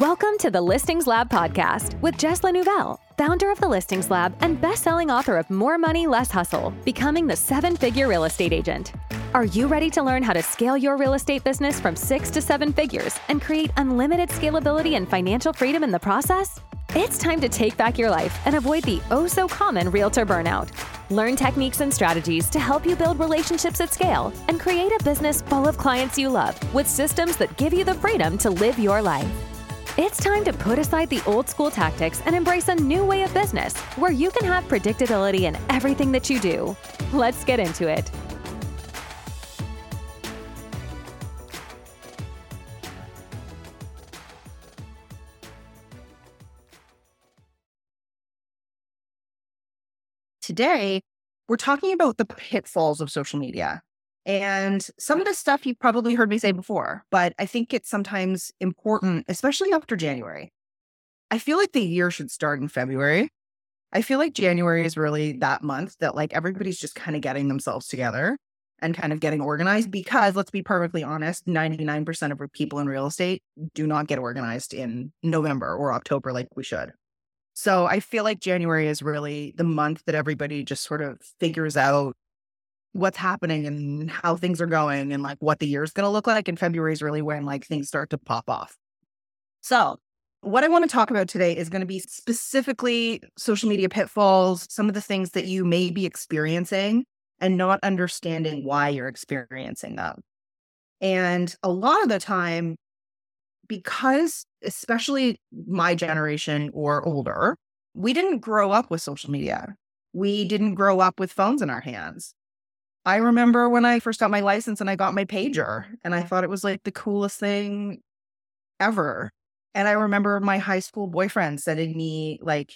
Welcome to the Listings Lab podcast with Jess Lenouvel, founder of the Listings Lab and best-selling author of More Money, Less Hustle: Becoming the Seven-Figure Real Estate Agent. Are you ready to learn how to scale your real estate business from 6 to 7 figures and create unlimited scalability and financial freedom in the process? It's time to take back your life and avoid the oh so common realtor burnout. Learn techniques and strategies to help you build relationships at scale and create a business full of clients you love with systems that give you the freedom to live your life. It's time to put aside the old school tactics and embrace a new way of business where you can have predictability in everything that you do. Let's get into it. Today, we're talking about the pitfalls of social media. And some of the stuff you've probably heard me say before, but I think it's sometimes important, especially after January. I feel like the year should start in February. I feel like January is really that month that like everybody's just kind of getting themselves together and kind of getting organized because let's be perfectly honest, 99% of people in real estate do not get organized in November or October like we should. So I feel like January is really the month that everybody just sort of figures out what's happening and how things are going and like what the year is going to look like. And February is really when like things start to pop off. So, what I want to talk about today is going to be specifically social media pitfalls, some of the things that you may be experiencing and not understanding why you're experiencing them. And a lot of the time, because especially my generation or older, we didn't grow up with social media. We didn't grow up with phones in our hands. I remember when I first got my license and I got my pager, and I thought it was like the coolest thing ever. And I remember my high school boyfriend sending me like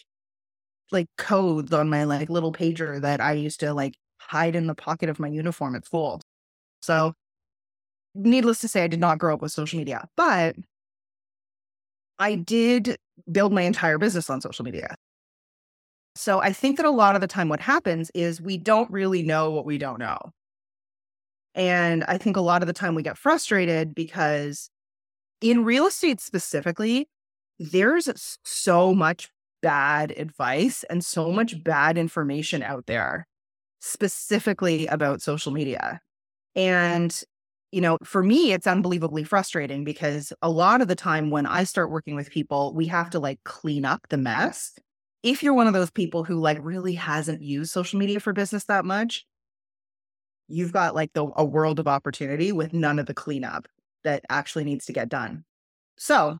like codes on my like little pager that I used to like hide in the pocket of my uniform at school. So needless to say, I did not grow up with social media, but I did build my entire business on social media. So I think that a lot of the time what happens is we don't really know what we don't know. And I think a lot of the time we get frustrated because in real estate specifically, there's so much bad advice and so much bad information out there, specifically about social media. And you know, for me, it's unbelievably frustrating because a lot of the time when I start working with people, we have to like clean up the mess. If you're one of those people who like really hasn't used social media for business that much, you've got like the, a world of opportunity with none of the cleanup that actually needs to get done. So,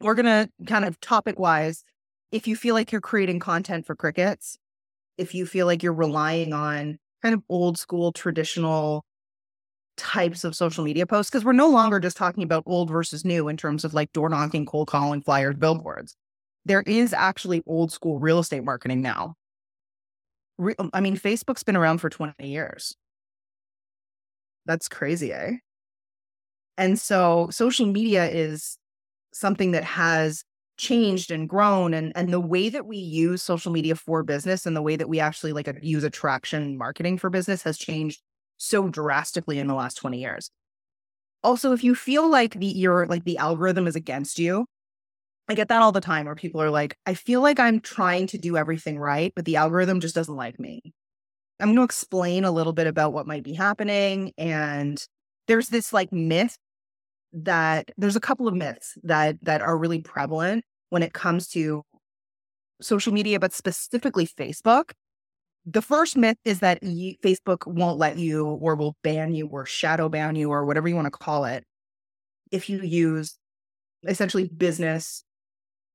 we're going to kind of topic wise, if you feel like you're creating content for crickets, if you feel like you're relying on kind of old school traditional types of social media posts because we're no longer just talking about old versus new in terms of like door knocking, cold calling, flyers, billboards. There is actually old school real estate marketing now. Re- I mean, Facebook's been around for 20 years. That's crazy, eh? And so social media is something that has changed and grown and and the way that we use social media for business and the way that we actually like use attraction marketing for business has changed so drastically in the last 20 years. Also, if you feel like the your like the algorithm is against you, I get that all the time where people are like, I feel like I'm trying to do everything right, but the algorithm just doesn't like me. I'm going to explain a little bit about what might be happening. And there's this like myth that there's a couple of myths that that are really prevalent when it comes to social media, but specifically Facebook the first myth is that you, Facebook won't let you or will ban you or shadow ban you or whatever you want to call it if you use essentially business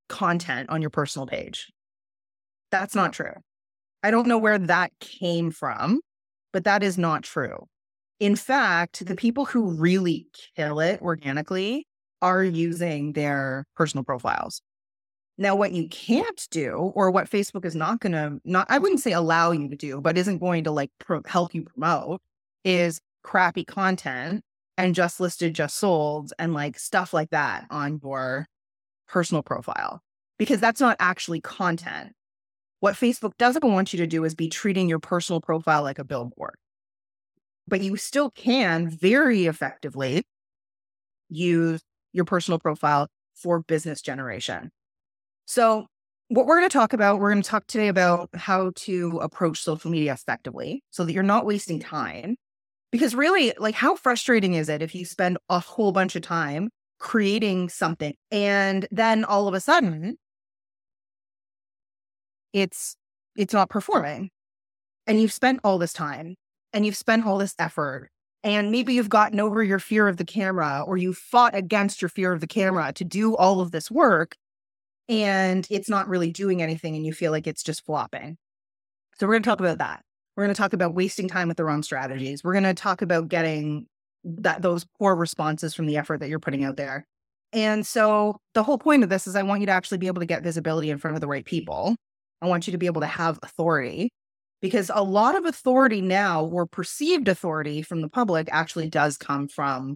content on your personal page. That's not true. I don't know where that came from, but that is not true. In fact, the people who really kill it organically are using their personal profiles. Now, what you can't do, or what Facebook is not going to, not, I wouldn't say allow you to do, but isn't going to like pro- help you promote is crappy content and just listed, just sold, and like stuff like that on your personal profile, because that's not actually content. What Facebook doesn't want you to do is be treating your personal profile like a billboard. But you still can very effectively use your personal profile for business generation. So, what we're going to talk about, we're going to talk today about how to approach social media effectively so that you're not wasting time. Because really, like, how frustrating is it if you spend a whole bunch of time creating something and then all of a sudden it's it's not performing and you've spent all this time and you've spent all this effort and maybe you've gotten over your fear of the camera or you fought against your fear of the camera to do all of this work and it's not really doing anything and you feel like it's just flopping. So we're going to talk about that. We're going to talk about wasting time with the wrong strategies. We're going to talk about getting that those poor responses from the effort that you're putting out there. And so the whole point of this is I want you to actually be able to get visibility in front of the right people. I want you to be able to have authority because a lot of authority now or perceived authority from the public actually does come from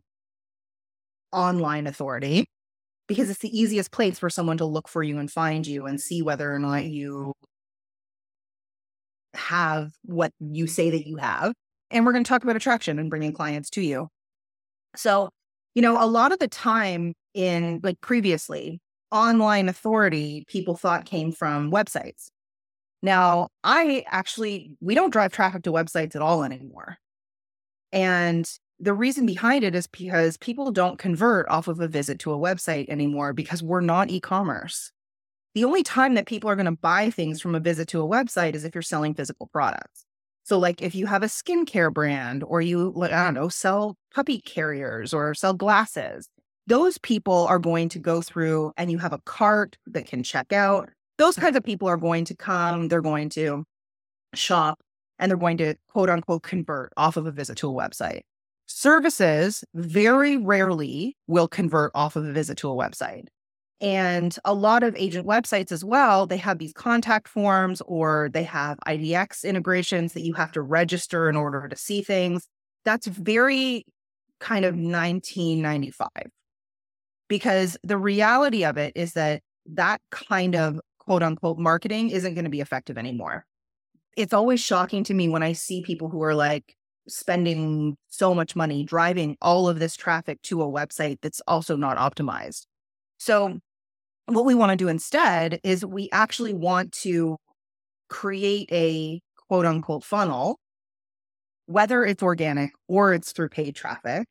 online authority because it's the easiest place for someone to look for you and find you and see whether or not you have what you say that you have. And we're going to talk about attraction and bringing clients to you. So, you know, a lot of the time in like previously, online authority people thought came from websites. Now, I actually, we don't drive traffic to websites at all anymore. And the reason behind it is because people don't convert off of a visit to a website anymore because we're not e commerce. The only time that people are going to buy things from a visit to a website is if you're selling physical products. So, like if you have a skincare brand or you, I don't know, sell puppy carriers or sell glasses, those people are going to go through and you have a cart that can check out those kinds of people are going to come, they're going to shop, and they're going to quote unquote convert off of a visit to a website. Services very rarely will convert off of a visit to a website. And a lot of agent websites as well, they have these contact forms or they have IDX integrations that you have to register in order to see things. That's very kind of 1995. Because the reality of it is that that kind of quote unquote marketing isn't going to be effective anymore. It's always shocking to me when I see people who are like spending so much money driving all of this traffic to a website that's also not optimized. So, what we want to do instead is we actually want to create a quote unquote funnel, whether it's organic or it's through paid traffic,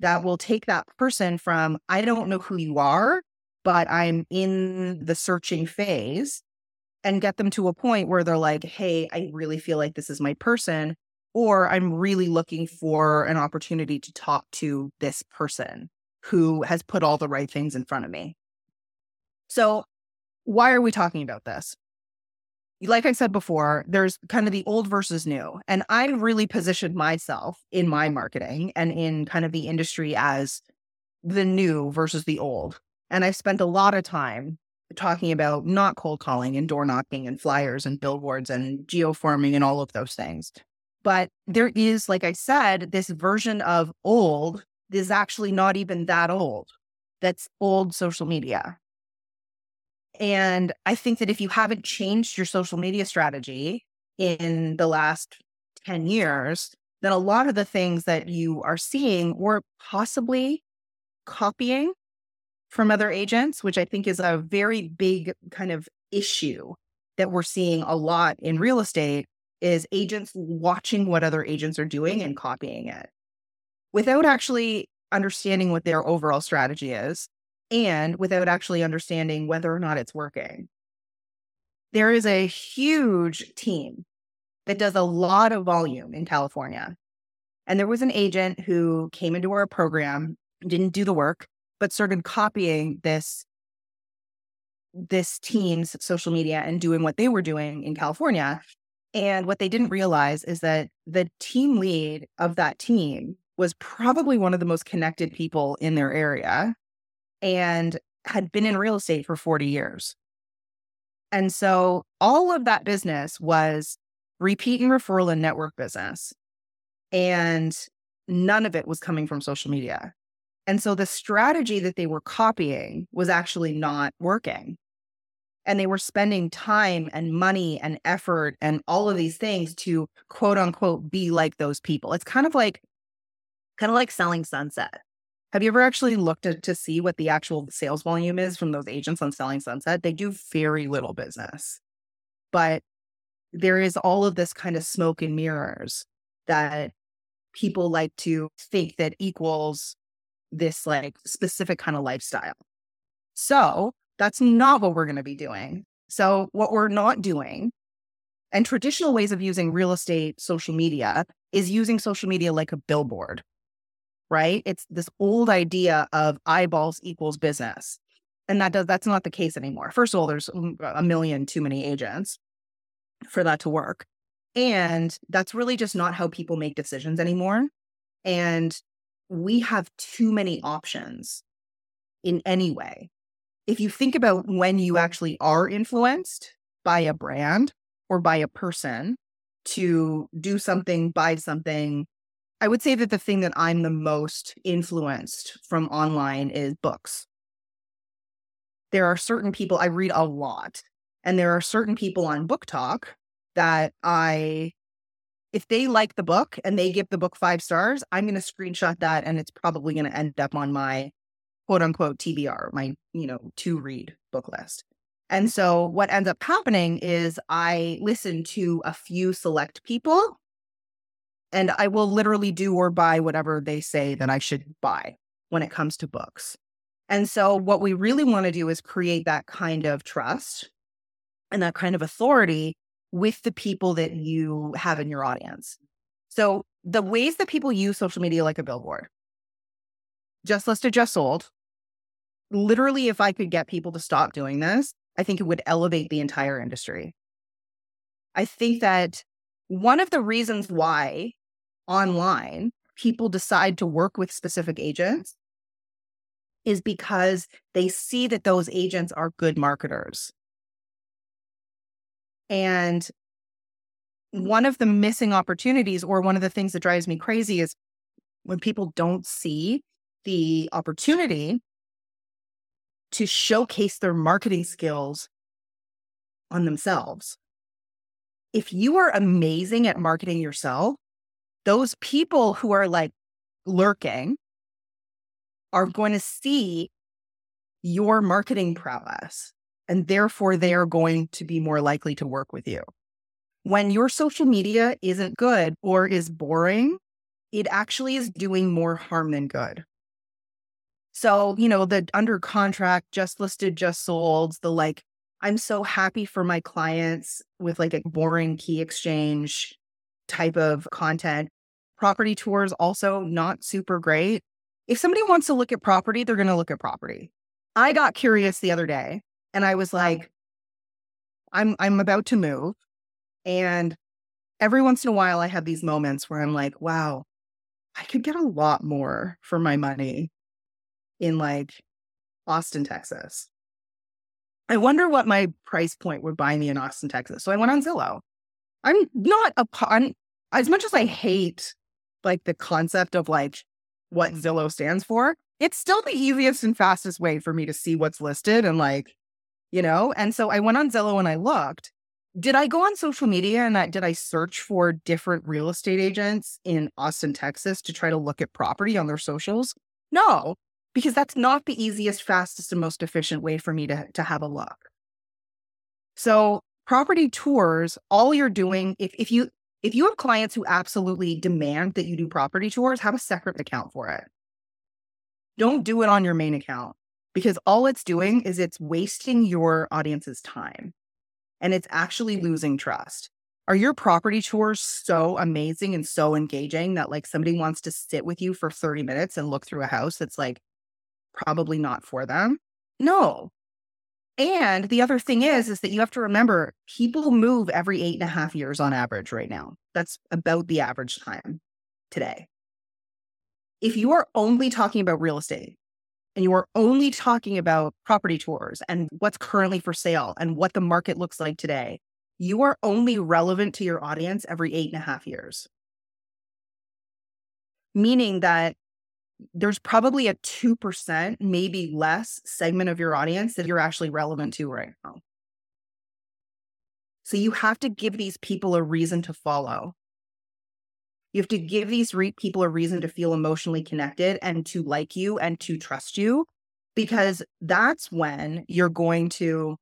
that will take that person from, I don't know who you are but I'm in the searching phase and get them to a point where they're like, hey, I really feel like this is my person, or I'm really looking for an opportunity to talk to this person who has put all the right things in front of me. So, why are we talking about this? Like I said before, there's kind of the old versus new. And I really positioned myself in my marketing and in kind of the industry as the new versus the old. And I've spent a lot of time talking about not cold calling and door knocking and flyers and billboards and geofarming and all of those things. But there is, like I said, this version of old is actually not even that old. That's old social media. And I think that if you haven't changed your social media strategy in the last 10 years, then a lot of the things that you are seeing were possibly copying from other agents, which I think is a very big kind of issue that we're seeing a lot in real estate is agents watching what other agents are doing and copying it without actually understanding what their overall strategy is and without actually understanding whether or not it's working. There is a huge team that does a lot of volume in California. And there was an agent who came into our program, didn't do the work, but started copying this this team's social media and doing what they were doing in California. And what they didn't realize is that the team lead of that team was probably one of the most connected people in their area and had been in real estate for 40 years. And so all of that business was repeat and referral and network business. And none of it was coming from social media. And so the strategy that they were copying was actually not working. And they were spending time and money and effort and all of these things to quote unquote be like those people. It's kind of like kind of like selling sunset. Have you ever actually looked at, to see what the actual sales volume is from those agents on Selling Sunset? They do very little business, but there is all of this kind of smoke and mirrors that people like to think that equals this like specific kind of lifestyle. So that's not what we're going to be doing. So, what we're not doing and traditional ways of using real estate social media is using social media like a billboard, right? It's this old idea of eyeballs equals business. And that does that's not the case anymore. First of all, there's a million too many agents for that to work. And that's really just not how people make decisions anymore. And we have too many options in any way. If you think about when you actually are influenced by a brand or by a person to do something, buy something, I would say that the thing that I'm the most influenced from online is books. There are certain people, I read a lot, and there are certain people on BookTok that I if they like the book and they give the book five stars, I'm going to screenshot that and it's probably going to end up on my quote unquote TBR, my, you know, to read book list. And so what ends up happening is I listen to a few select people and I will literally do or buy whatever they say that I should buy when it comes to books. And so what we really want to do is create that kind of trust and that kind of authority with the people that you have in your audience. So the ways that people use social media like a billboard, just listed, just sold. Literally, if I could get people to stop doing this, I think it would elevate the entire industry. I think that one of the reasons why online people decide to work with specific agents is because they see that those agents are good marketers. And one of the missing opportunities, or one of the things that drives me crazy, is when people don't see the opportunity to showcase their marketing skills on themselves. If you are amazing at marketing yourself, those people who are like lurking are going to see your marketing prowess and therefore they are going to be more likely to work with you. When your social media isn't good or is boring, it actually is doing more harm than good. So, you know, the under contract, just listed, just sold, the like, I'm so happy for my clients with like a boring key exchange type of content. Property tours also not super great. If somebody wants to look at property, they're going to look at property. I got curious the other day and I was oh. like, I'm I'm about to move. And every once in a while I have these moments where I'm like, wow, I could get a lot more for my money in like Austin, Texas. I wonder what my price point would buy me in Austin, Texas. So I went on Zillow. I'm not a as much as I hate like the concept of like what Zillow stands for, it's still the easiest and fastest way for me to see what's listed and like you know? And so I went on Zillow and I looked. Did I go on social media and I, did I search for different real estate agents in Austin, Texas to try to look at property on their socials? No, because that's not the easiest, fastest, and most efficient way for me to, to have a look. So property tours, all you're doing, if, if you if you have clients who absolutely demand that you do property tours, have a separate account for it. Don't do it on your main account because all it's doing is it's wasting your audience's time and it's actually losing trust. Are your property tours so amazing and so engaging that like somebody wants to sit with you for 30 minutes and look through a house that's like probably not for them? No. And the other thing is, is that you have to remember people move every eight and a half years on average right now. That's about the average time today. If you are only talking about real estate and you are only talking about property tours and what's currently for sale and what the market looks like today, you are only relevant to your audience every eight and a half years. Meaning that there's probably a 2%, maybe less segment of your audience that you're actually relevant to right now. So you have to give these people a reason to follow. You have to give these re- people a reason to feel emotionally connected and to like you and to trust you, because that's when you're going to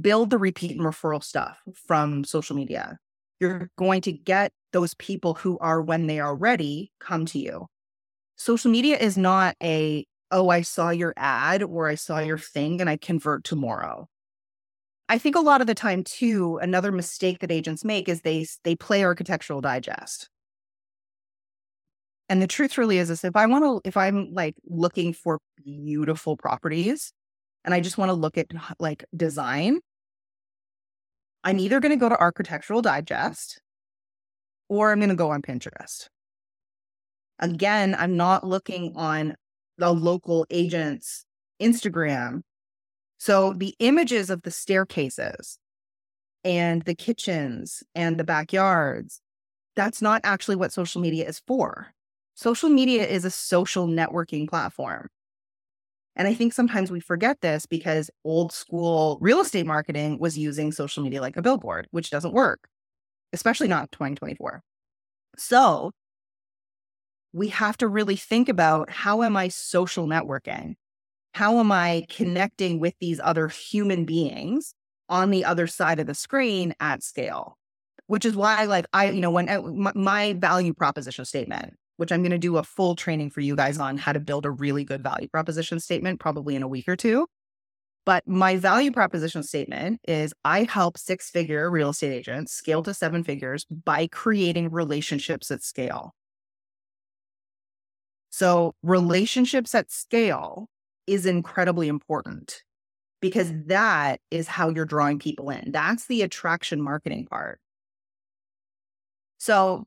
build the repeat and referral stuff from social media. You're going to get those people who are, when they are ready, come to you. Social media is not a, oh, I saw your ad or I saw your thing and I convert tomorrow. I think a lot of the time too, another mistake that agents make is they they play architectural digest. And the truth really is, is if I want to, if I'm like looking for beautiful properties and I just want to look at like design, I'm either going to go to Architectural Digest or I'm going to go on Pinterest. Again, I'm not looking on the local agent's Instagram so the images of the staircases and the kitchens and the backyards, that's not actually what social media is for. Social media is a social networking platform. And I think sometimes we forget this because old school real estate marketing was using social media like a billboard, which doesn't work, especially not 2024. So we have to really think about how am I social networking? how am I connecting with these other human beings on the other side of the screen at scale? Which is why, like, I, you know, when uh, my, my value proposition statement, which I'm going to do a full training for you guys on how to build a really good value proposition statement, probably in a week or two. But my value proposition statement is I help six figure real estate agents scale to seven figures by creating relationships at scale. So, relationships at scale is incredibly important because that is how you're drawing people in. That's the attraction marketing part. So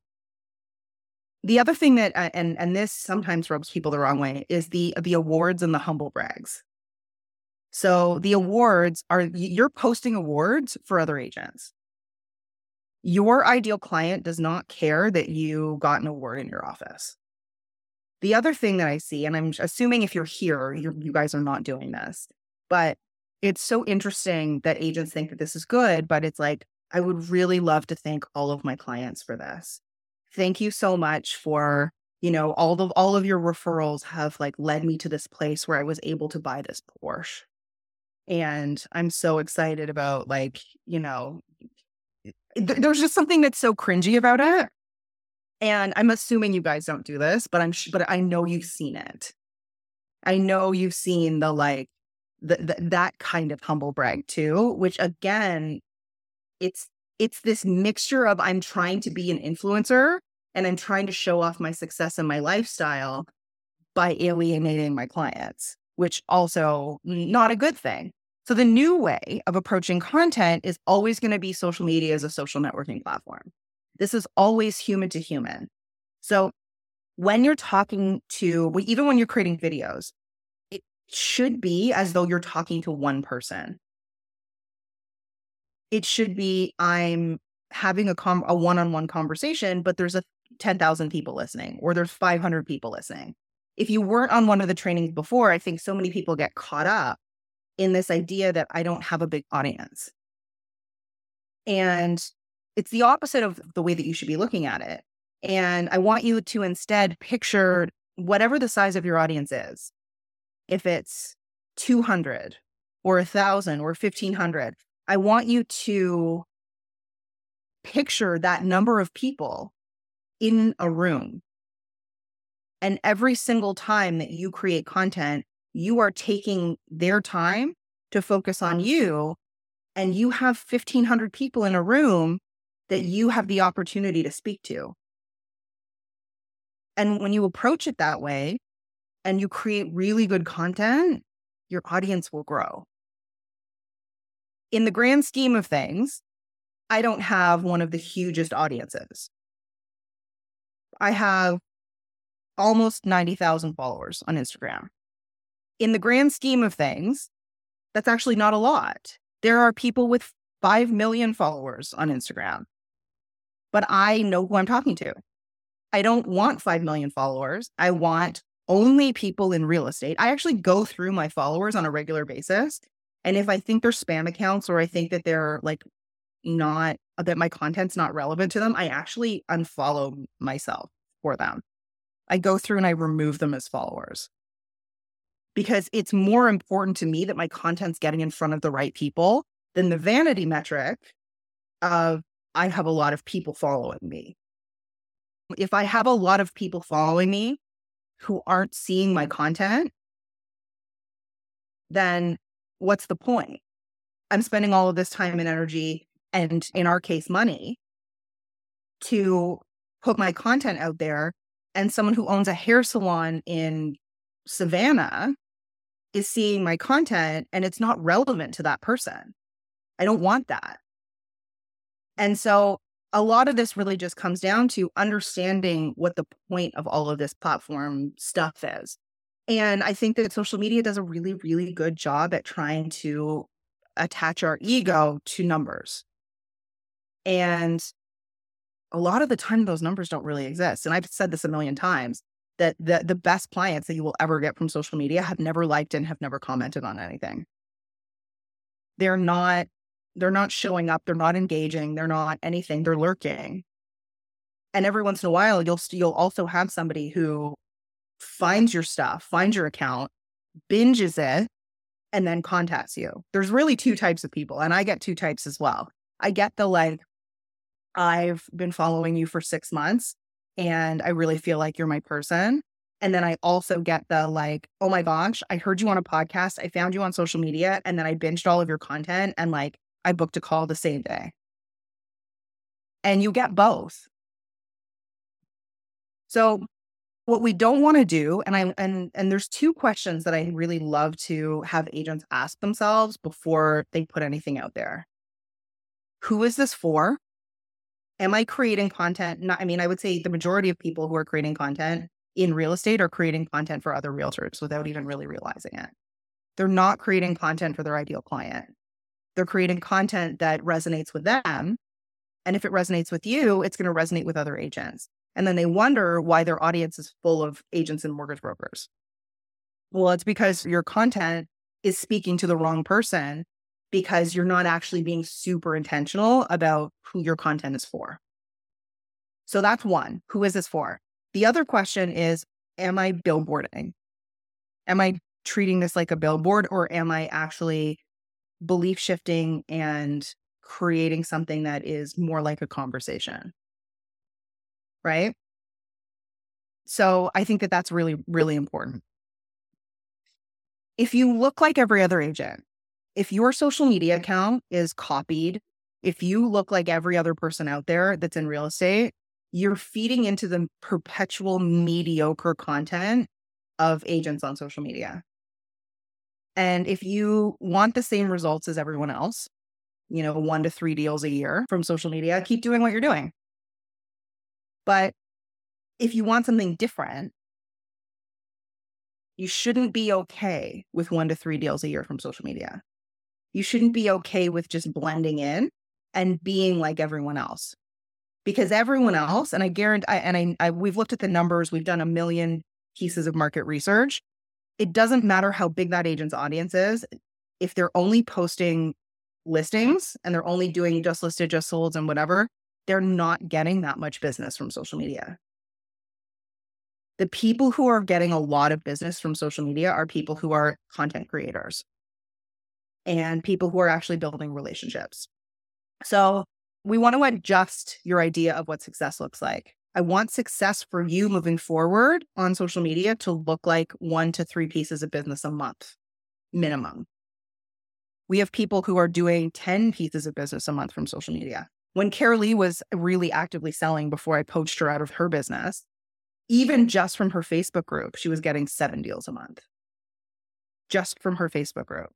the other thing that uh, and and this sometimes rubs people the wrong way is the the awards and the humble brags. So the awards are you're posting awards for other agents. Your ideal client does not care that you got an award in your office. The other thing that I see, and I'm assuming if you're here, you're, you guys are not doing this, but it's so interesting that agents think that this is good, but it's like, I would really love to thank all of my clients for this. Thank you so much for, you know, all of all of your referrals have like led me to this place where I was able to buy this Porsche. And I'm so excited about like, you know, eh, th- there's just something that's so cringy about it. And I'm assuming you guys don't do this, but I'm sh- but I know you've seen it. I know you've seen the like the, the, that kind of humble brag too, which again, it's it's this mixture of I'm trying to be an influencer and I'm trying to show off my success and my lifestyle by alienating my clients, which also not a good thing. So the new way of approaching content is always going to be social media as a social networking platform. This is always human to human. So when you're talking to, even when you're creating videos, it should be as though you're talking to one person. It should be, I'm having a, com- a one-on-one conversation, but there's a 10,000 people listening or there's 500 people listening. If you weren't on one of the trainings before, I think so many people get caught up in this idea that I don't have a big audience. And it's the opposite of the way that you should be looking at it. And I want you to instead picture whatever the size of your audience is. If it's 200 or 1,000 or 1,500, I want you to picture that number of people in a room. And every single time that you create content, you are taking their time to focus on you. And you have 1,500 people in a room that you have the opportunity to speak to. And when you approach it that way and you create really good content, your audience will grow. In the grand scheme of things, I don't have one of the hugest audiences. I have almost 90,000 followers on Instagram. In the grand scheme of things, that's actually not a lot. There are people with 5 million followers on Instagram but I know who I'm talking to. I don't want 5 million followers. I want only people in real estate. I actually go through my followers on a regular basis. And if I think they're spam accounts or I think that they're like not that my content's not relevant to them, I actually unfollow myself for them. I go through and I remove them as followers because it's more important to me that my content's getting in front of the right people than the vanity metric of I have a lot of people following me. If I have a lot of people following me who aren't seeing my content, then what's the point? I'm spending all of this time and energy, and in our case, money, to put my content out there. And someone who owns a hair salon in Savannah is seeing my content and it's not relevant to that person. I don't want that. And so a lot of this really just comes down to understanding what the point of all of this platform stuff is. And I think that social media does a really, really good job at trying to attach our ego to numbers. And a lot of the time, those numbers don't really exist. And I've said this a million times that the, the best clients that you will ever get from social media have never liked and have never commented on anything. They're not they're not showing up, they're not engaging, they're not anything, they're lurking. And every once in a while you'll you'll also have somebody who finds your stuff, finds your account, binges it, and then contacts you. There's really two types of people, and I get two types as well. I get the like, I've been following you for six months and I really feel like you're my person. And then I also get the like, oh my gosh, I heard you on a podcast. I found you on social media and then I binged all of your content and like I booked a call the same day. And you get both. So what we don't want to do and i and and there's two questions that i really love to have agents ask themselves before they put anything out there who is this for am i creating content? Not, i mean i would say the majority of people who are creating content in real estate are creating content for other realtors without even really realizing it. They're not creating content for their ideal client. They're creating content that resonates with them and if it resonates with you it's going to resonate with other agents. And then they wonder why their audience is full of agents and mortgage brokers. Well, it's because your content is speaking to the wrong person because you're not actually being super intentional about who your content is for. So that's one. Who is this for? The other question is Am I billboarding? Am I treating this like a billboard or am I actually belief shifting and creating something that is more like a conversation? right? So I think that that's really, really important. If you look like every other agent, if your social media account is copied, if you look like every other person out there that's in real estate, you're feeding into the perpetual mediocre content of agents on social media. And if you want the same results as everyone else, you know, one to three deals a year from social media, keep doing what you're doing. But if you want something different, you shouldn't be okay with one to three deals a year from social media. You shouldn't be okay with just blending in and being like everyone else. Because everyone else, and I guarantee, I, and I, I, we've looked at the numbers, we've done a million pieces of market research. It doesn't matter how big that agent's audience is. If they're only posting listings and they're only doing just listed, just sold, and whatever, they're not getting that much business from social media. The people who are getting a lot of business from social media are people who are content creators and people who are actually building relationships. So we want to adjust your idea of what success looks like. I want success for you moving forward on social media to look like one to three pieces of business a month minimum. We have people who are doing 10 pieces of business a month from social media when Carolee was really actively selling before I poached her out of her business, even just from her Facebook group, she was getting seven deals a month. Just from her Facebook group,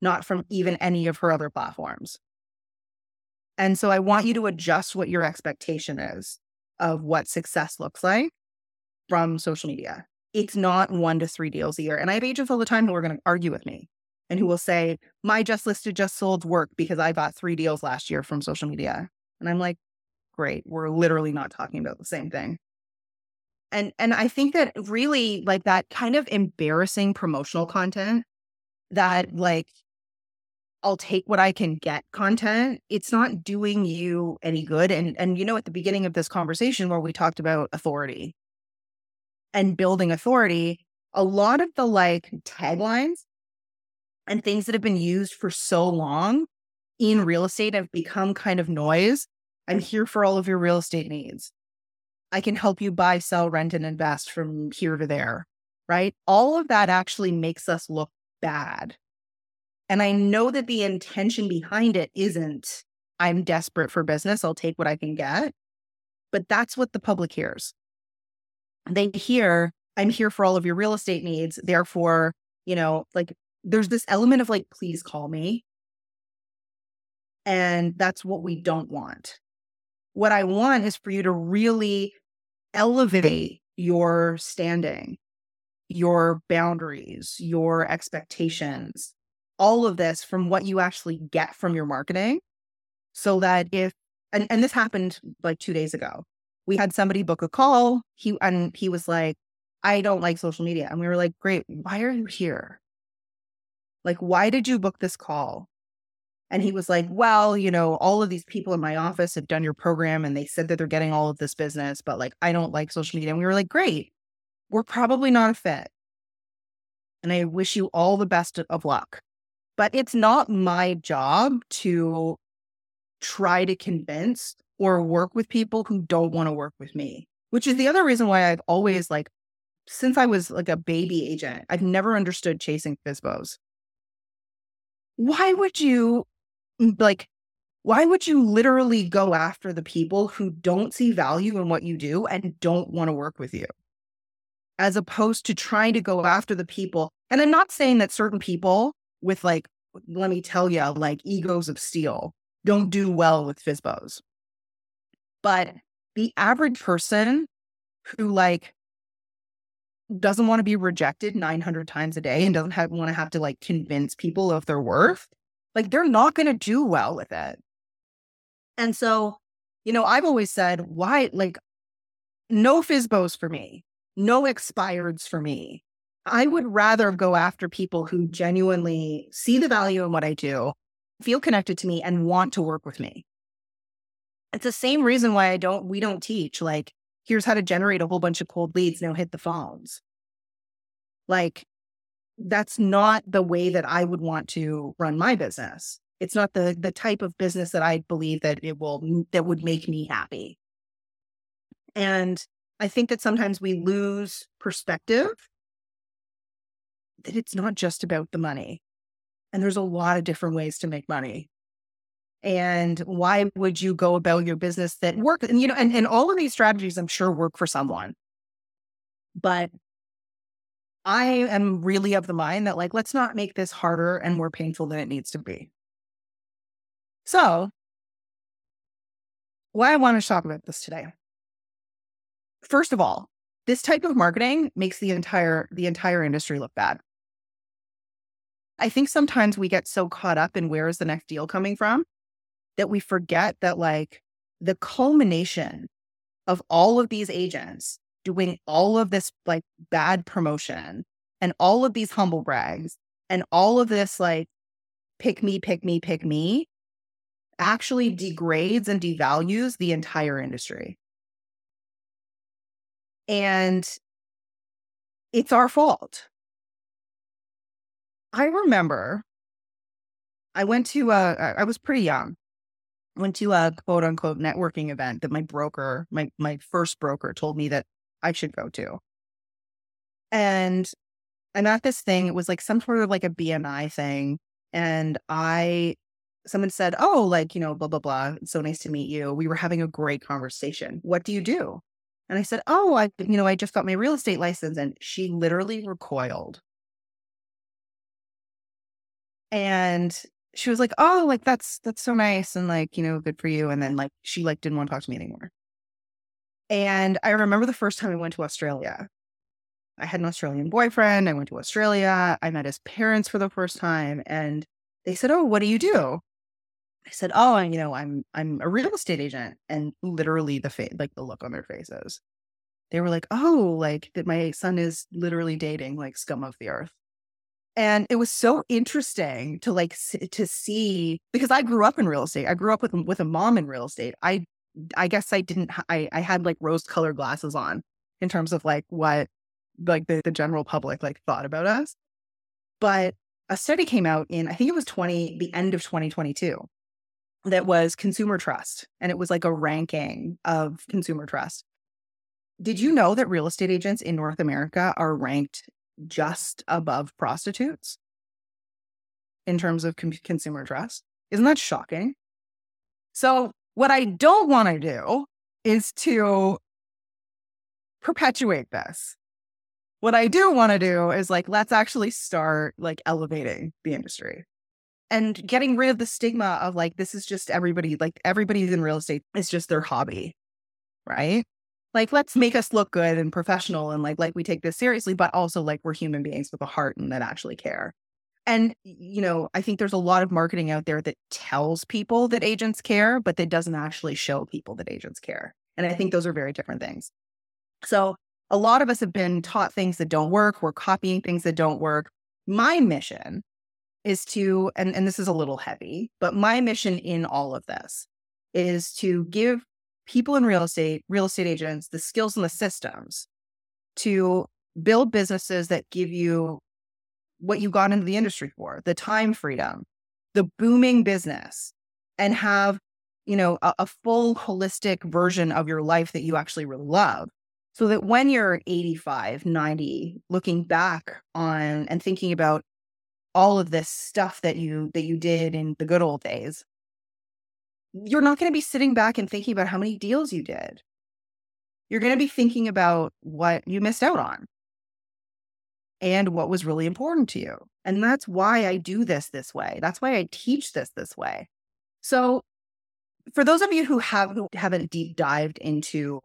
not from even any of her other platforms. And so I want you to adjust what your expectation is of what success looks like from social media. It's not one to three deals a year. And I have agents all the time who are going to argue with me and who will say, My just listed, just sold work because I got three deals last year from social media. And I'm like, great, we're literally not talking about the same thing. And and I think that really like that kind of embarrassing promotional content that like I'll take what I can get content, it's not doing you any good. And and you know, at the beginning of this conversation where we talked about authority and building authority, a lot of the like taglines and things that have been used for so long in real estate have become kind of noise. I'm here for all of your real estate needs. I can help you buy, sell, rent, and invest from here to there, right? All of that actually makes us look bad. And I know that the intention behind it isn't, I'm desperate for business, I'll take what I can get. But that's what the public hears. They hear, I'm here for all of your real estate needs. Therefore, you know, like there's this element of like, please call me. And that's what we don't want. What I want is for you to really elevate your standing, your boundaries, your expectations, all of this from what you actually get from your marketing. So that if, and, and this happened like two days ago, we had somebody book a call. He, and he was like, I don't like social media. And we were like, great. Why are you here? Like, why did you book this call? And he was like, Well, you know, all of these people in my office have done your program and they said that they're getting all of this business, but like, I don't like social media. And we were like, Great, we're probably not a fit. And I wish you all the best of luck. But it's not my job to try to convince or work with people who don't want to work with me, which is the other reason why I've always like, since I was like a baby agent, I've never understood chasing FSBOs why would you mm, like why would you literally go after the people who don't see value in what you do and don't want to work with you? As opposed to trying to go after the people and i'm not saying that certain people with like let me tell you like egos of steel don't do well with FSBOs but the average person who like doesn't want to be rejected 900 times a day and doesn't have, want to have to like convince people of their worth, like they're not going to do well with it. And so, you know, I've always said, why, like, no FSBOs for me, no expireds for me. I would rather go after people who genuinely see the value in what I do, feel connected to me, and want to work with me. It's the same reason why I don't, we don't teach like here's how to generate a whole bunch of cold leads. Now hit the phones. Like, that's not the way that I would want to run my business. It's not the the type of business that I believe that it will that would make me happy. And I think that sometimes we lose perspective that it's not just about the money. And there's a lot of different ways to make money. And why would you go about your business that work and you know and, and all of these strategies i'm sure work for someone. But i am really of the mind that like let's not make this harder and more painful than it needs to be. So why i want to talk about this today. First of all this type of marketing makes the entire the entire industry look bad i think sometimes we get so caught up in where is the next deal coming from that we forget that like the culmination of all of these agents doing all of this like bad promotion and all of these humble brags and all of this like pick me, pick me, pick me actually degrades and devalues the entire industry. And it's our fault. I remember I went to, uh, I was pretty young went to a quote unquote networking event that my broker, my my first broker told me that I should go to. And I'm at this thing, it was like some sort of like a BNI thing. And I someone said, Oh, like, you know, blah, blah, blah. It's so nice to meet you. We were having a great conversation. What do you do? And I said, Oh, I, you know, I just got my real estate license. And she literally recoiled. And she was like, "Oh, like that's that's so nice and like, you know, good for you." And then like she like didn't want to talk to me anymore. And I remember the first time I went to Australia. I had an Australian boyfriend. I went to Australia. I met his parents for the first time and they said, "Oh, what do you do?" I said, "Oh, and you know, I'm I'm a real estate agent." And literally the face like the look on their faces. They were like, "Oh, like that my son is literally dating like scum of the earth." And it was so interesting to like to see because I grew up in real estate. I grew up with with a mom in real estate. I I guess I didn't I I had like rose colored glasses on in terms of like what like the, the general public like thought about us. But a study came out in I think it was 20 the end of 2022 that was consumer trust and it was like a ranking of consumer trust. Did you know that real estate agents in North America are ranked just above prostitutes in terms of com- consumer trust? Isn't that shocking? So, what I don't want to do is to perpetuate this. What I do want to do is like, let's actually start like elevating the industry and getting rid of the stigma of like, this is just everybody, like everybody's in real estate. It's just their hobby, right? Like, let's make us look good and professional and like, like we take this seriously, but also like we're human beings with a heart and that actually care. And, you know, I think there's a lot of marketing out there that tells people that agents care, but that doesn't actually show people that agents care. And I think those are very different things. So a lot of us have been taught things that don't work. We're copying things that don't work. My mission is to, and, and this is a little heavy, but my mission in all of this is to give people in real estate, real estate agents, the skills and the systems to build businesses that give you what you got into the industry for the time freedom, the booming business, and have you know a, a full holistic version of your life that you actually really love. So that when you're 85, 90, looking back on and thinking about all of this stuff that you that you did in the good old days, you're not going to be sitting back and thinking about how many deals you did. You're going to be thinking about what you missed out on and what was really important to you. And that's why I do this this way. That's why I teach this this way. So, for those of you who have who haven't deep dived into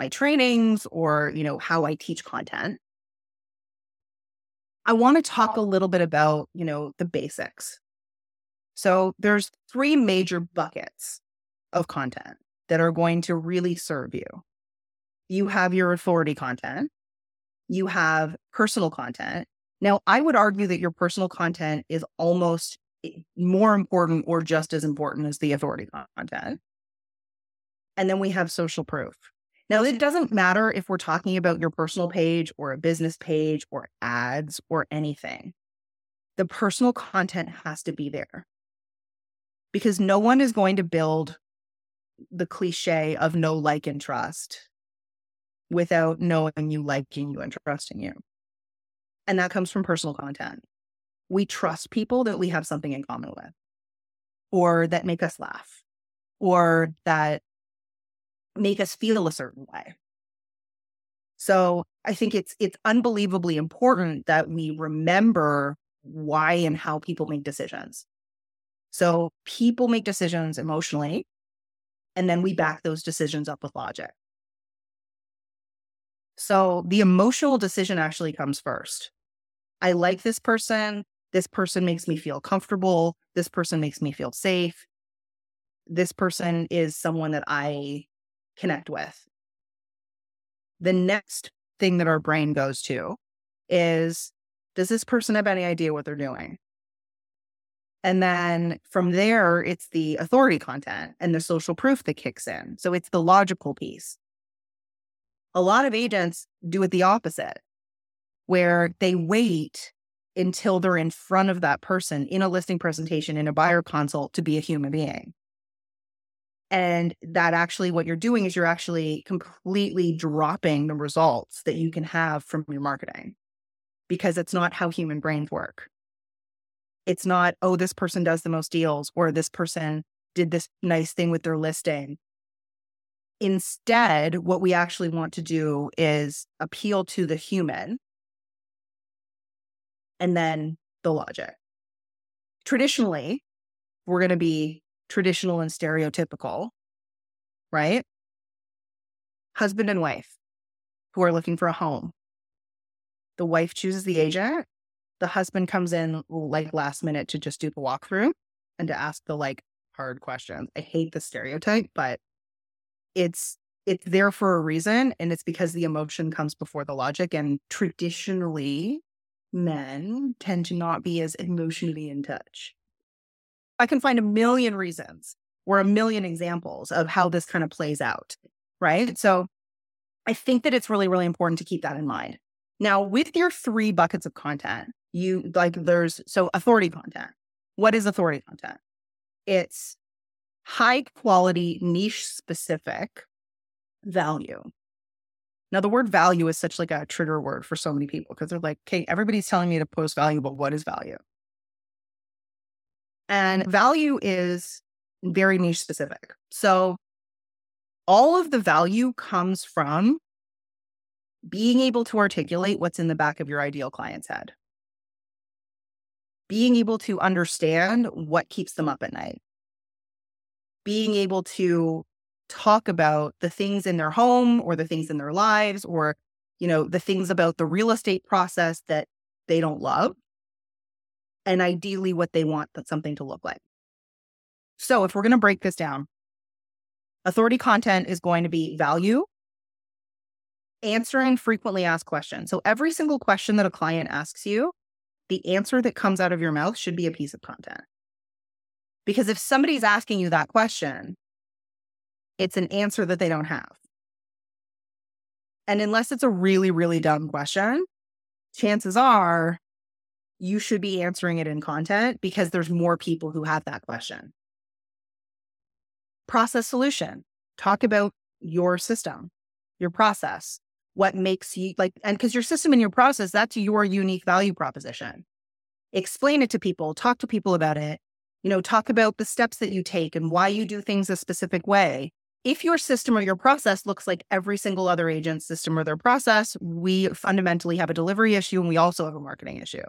my trainings or, you know, how I teach content. I want to talk a little bit about, you know, the basics. So there's three major buckets of content that are going to really serve you. You have your authority content, you have personal content. Now, I would argue that your personal content is almost eh, more important or just as important as the authority content. And then we have social proof. Now, it doesn't matter if we're talking about your personal page or a business page or ads or anything. The personal content has to be there because no one is going to build the cliche of no like, and trust without knowing you, liking you, and trusting you. And that comes from personal content. We trust people that we have something in common with, or that make us laugh, or that make us feel a certain way. So I think it's it's unbelievably important that we remember why and how people make decisions. So people make decisions emotionally, and then we back those decisions up with logic. So the emotional decision actually comes first. I like this person. This person makes me feel comfortable. This person makes me feel safe. This person is someone that I connect with. The next thing that our brain goes to is does this person have any idea what they're doing? And then from there, it's the authority content and the social proof that kicks in. So it's the logical piece. A lot of agents do it the opposite, where they wait until they're in front of that person in a listing presentation, in a buyer consult to be a human being. And that actually, what you're doing is you're actually completely dropping the results that you can have from your marketing because it's not how human brains work. It's not, oh, this person does the most deals or this person did this nice thing with their listing. Instead, what we actually want to do is appeal to the human and then the logic. Traditionally, we're going to be traditional and stereotypical, right? Husband and wife who are looking for a home. The wife chooses the agent. The husband comes in like last minute to just do the walkthrough and to ask the like hard questions. I hate the stereotype, but it's it's there for a reason and it's because the emotion comes before the logic and traditionally men tend to not be as emotionally in touch. I can find a million reasons or a million examples of how this kind of plays out, right? So I think that it's really, really important to keep that in mind. Now, with your three buckets of content, you like there's so authority content. What is authority content? It's high quality, niche specific value. Now, the word value is such like a trigger word for so many people because they're like, okay, everybody's telling me to post value, but what is value? And value is very niche specific. So all of the value comes from being able to articulate what's in the back of your ideal client's head, being able to understand what keeps them mm. up at night, being able to talk about the things in their home or the things in their lives or you know the things about the real estate process that they don't love and ideally what they want that something to look like. So if we're going to break this down authority content is going to be value answering frequently asked questions. So every single question that a client asks you the answer that comes out of your mouth should be a piece of content because if somebody's asking you that question it's an answer that they don't have. And unless it's a really, really dumb question, chances are you should be answering it in content because there's more people who have that question. Process solution. Talk about your system, your process, what makes you like, and because your system and your process, that's your unique value proposition. Explain it to people, talk to people about it, you know, talk about the steps that you take and why you do things a specific way if your system or your process looks like every single other agent's system or their process, we fundamentally have a delivery issue and we also have a marketing issue.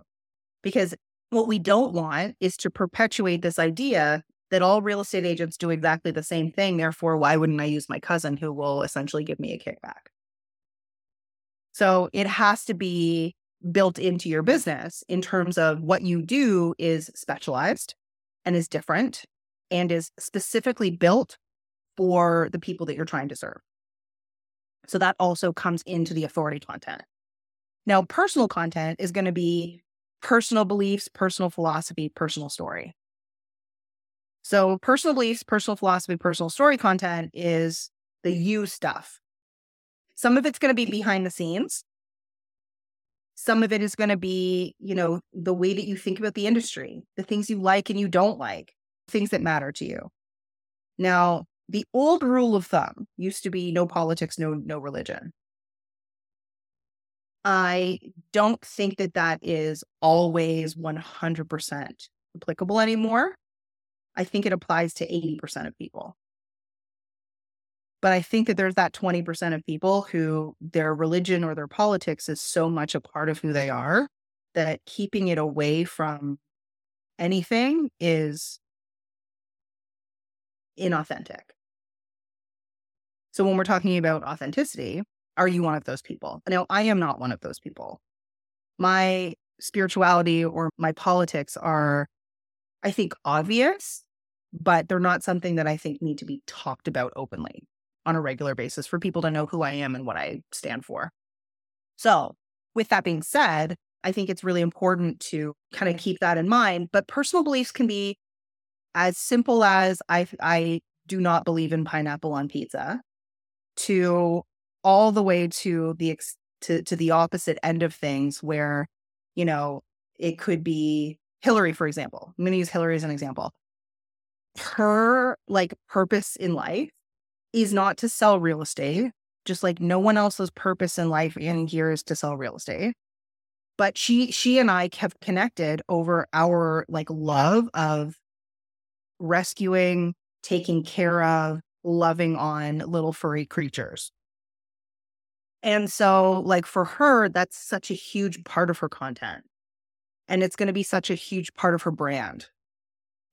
Because what we don't want is to perpetuate this idea that all real estate agents do exactly the same thing. Therefore, why wouldn't I use my cousin who will essentially give me a kickback? So it has to be built into your business in terms of what you do is specialized and is different and is specifically built for the people that you're trying to serve. So that also comes into the authority content. Now, personal content is going to be personal beliefs, personal philosophy, personal story. So, personal beliefs, personal philosophy, personal story content is the you stuff. Some of it's going to be behind the scenes. Some of it is going to be, you know, the way that you think about the industry, the things you like and you don't like, things that matter to you. Now, the old rule of thumb used to be no politics, no no religion. I don't think that that is always 100% applicable anymore. I think it applies to 80% of people. But I think that there's that 20% of people who their religion or their politics is so much a part of who they are that keeping it away from anything is inauthentic. So when we're talking about authenticity, are you one of those people? Now, I am not one of those people. My spirituality or my politics are, I think, obvious, but they're not something that I think need to be talked about openly on a regular basis for people to know who I am and what I stand for. So, with that being said, I think it's really important to kind of keep that in mind. But personal beliefs can be as simple as I, I do not believe in pineapple on pizza to all the way to the ex- to to the opposite end of things where you know it could be Hillary for example. I'm going to use Hillary as an example. Her like purpose in life is not to sell real estate, just like no one else's purpose in life in here is to sell real estate. But she she and I have connected over our like love of rescuing, taking care of, loving on little furry creatures. And so, like, for her, that's such a huge part of her content. And it's going to be such a huge part of her brand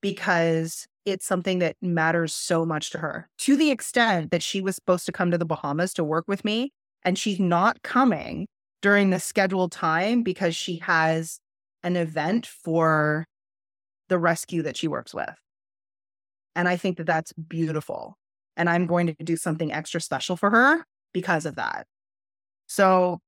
because it's something that matters so much to her to the extent that she was supposed to come to the Bahamas to work with me. And she's not coming during the scheduled time because she has an event for the rescue that she works with. And I think that that's beautiful and I'm going to do something extra special for her because of that. So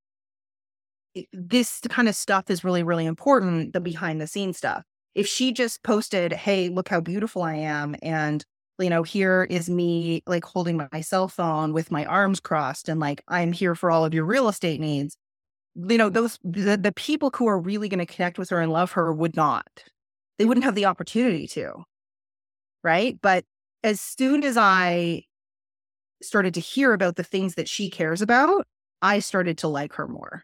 this kind of stuff is really, really important, the behind the scenes stuff. If she just posted, hey, look how beautiful I am, and you know, here is me like holding my cell phone with my arms crossed and like, I'm here for all of your real estate needs. You know, those, the, the people who are really going to connect with her and love her would not. They wouldn't have the opportunity to. Right. But as soon as I started to hear about the things that she cares about, I started to like her more.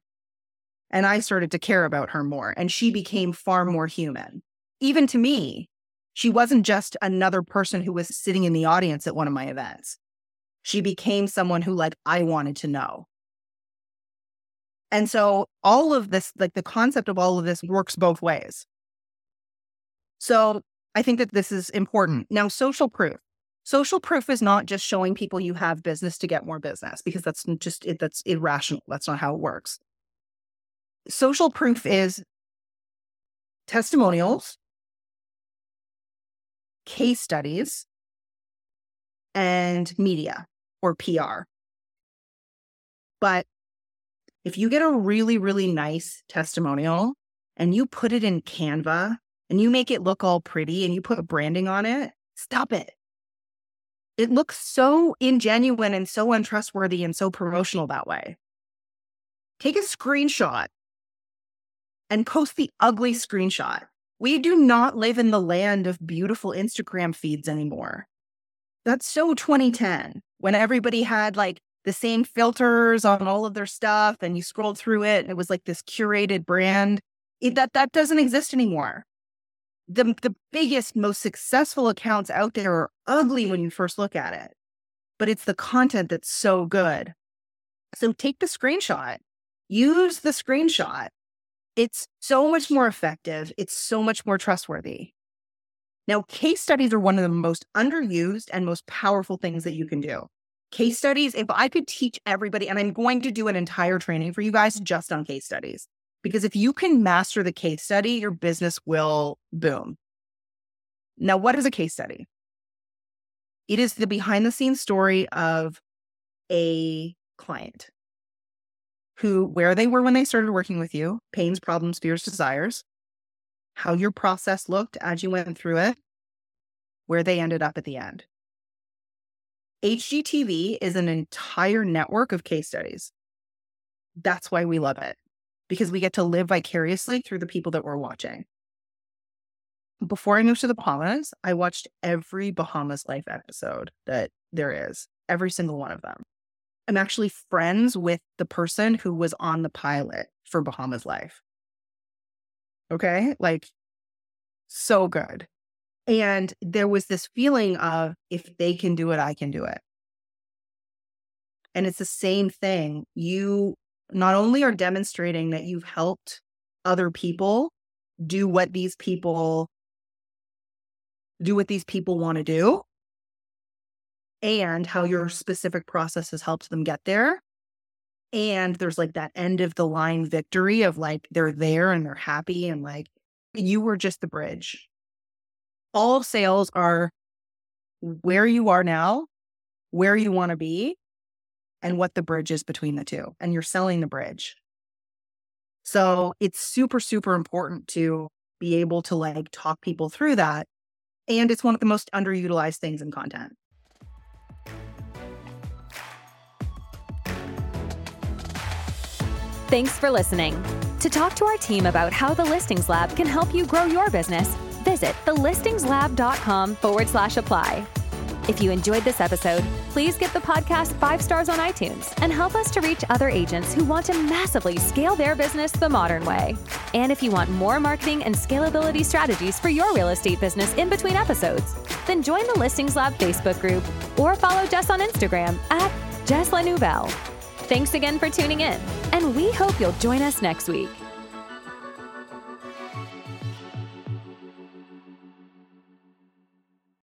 And I started to care about her more. And she became far more human. Even to me, she wasn't just another person who was sitting in the audience at one of my events. She became someone who like I wanted to know. And so all of this, like the concept of all of this works both ways. So I think that this is important. Now, social proof. Social proof is not just showing people you have business to get more business because that's just it, that's irrational. That's not how it works. Social proof is testimonials case studies, and media or PR. But if you get a really, really nice testimonial and you put it in Canva and you make it look all pretty and you put branding on it, stop it. It looks so ingenuine and so untrustworthy and so promotional that way. Take a screenshot and post the ugly screenshot. We do not live in the land of beautiful Instagram feeds anymore. That's so 2010 when everybody had like the same filters on all of their stuff and you scrolled through it and it was like this curated brand. It, that that doesn't exist anymore. The the biggest most successful accounts out there are ugly when you first look at it. But it's the content that's so good. So take the screenshot. Use the screenshot it's so much more effective. It's so much more trustworthy. Now, case studies are one of the most underused and most powerful things that you can do. Case studies, if I could teach everybody, and I'm going to do an entire training for you guys just on case studies, because if you can master the case study, your business will boom. Now, what is a case study? It is the behind the scenes story of a client who, where they were when they started working with you, pains, problems, fears, desires, how your process looked as you went through it, where they ended up at the end. HGTV is an entire network of case studies. That's why we love it, because we get to live vicariously through the people that we're watching. Before I moved to the Bahamas, I watched every Bahamas Life episode that there is, every single one of them. I'm actually friends with the person who was on the pilot for Bahamas Life. Okay. Like, so good. And there was this feeling of if they can do it, I can do it. And it's the same thing. You not only are demonstrating that you've helped other people do what these people do what these people want to do and how your specific process has helped them get there. And there's like that end of the line victory of like they're there and they're happy and like you were just the bridge. All sales are where you are now, where you want to be, and what the bridge is between the two. And you're selling the bridge. So it's super, super important to be able to like talk people through that. And it's one of the most underutilized things in content. Thanks for listening. To talk to our team about how the Listings Lab can help you grow your business, visit thelistingslab.com forward slash apply. If you enjoyed this episode, please give the podcast five stars on iTunes and help us to reach other agents who want to massively scale their business the modern way. And if you want more marketing and scalability strategies for your real estate business in between episodes, then join the Listings Lab Facebook group or follow Jess on Instagram at Jess Lenouvel. Thanks again for tuning in, and we hope you'll join us next week.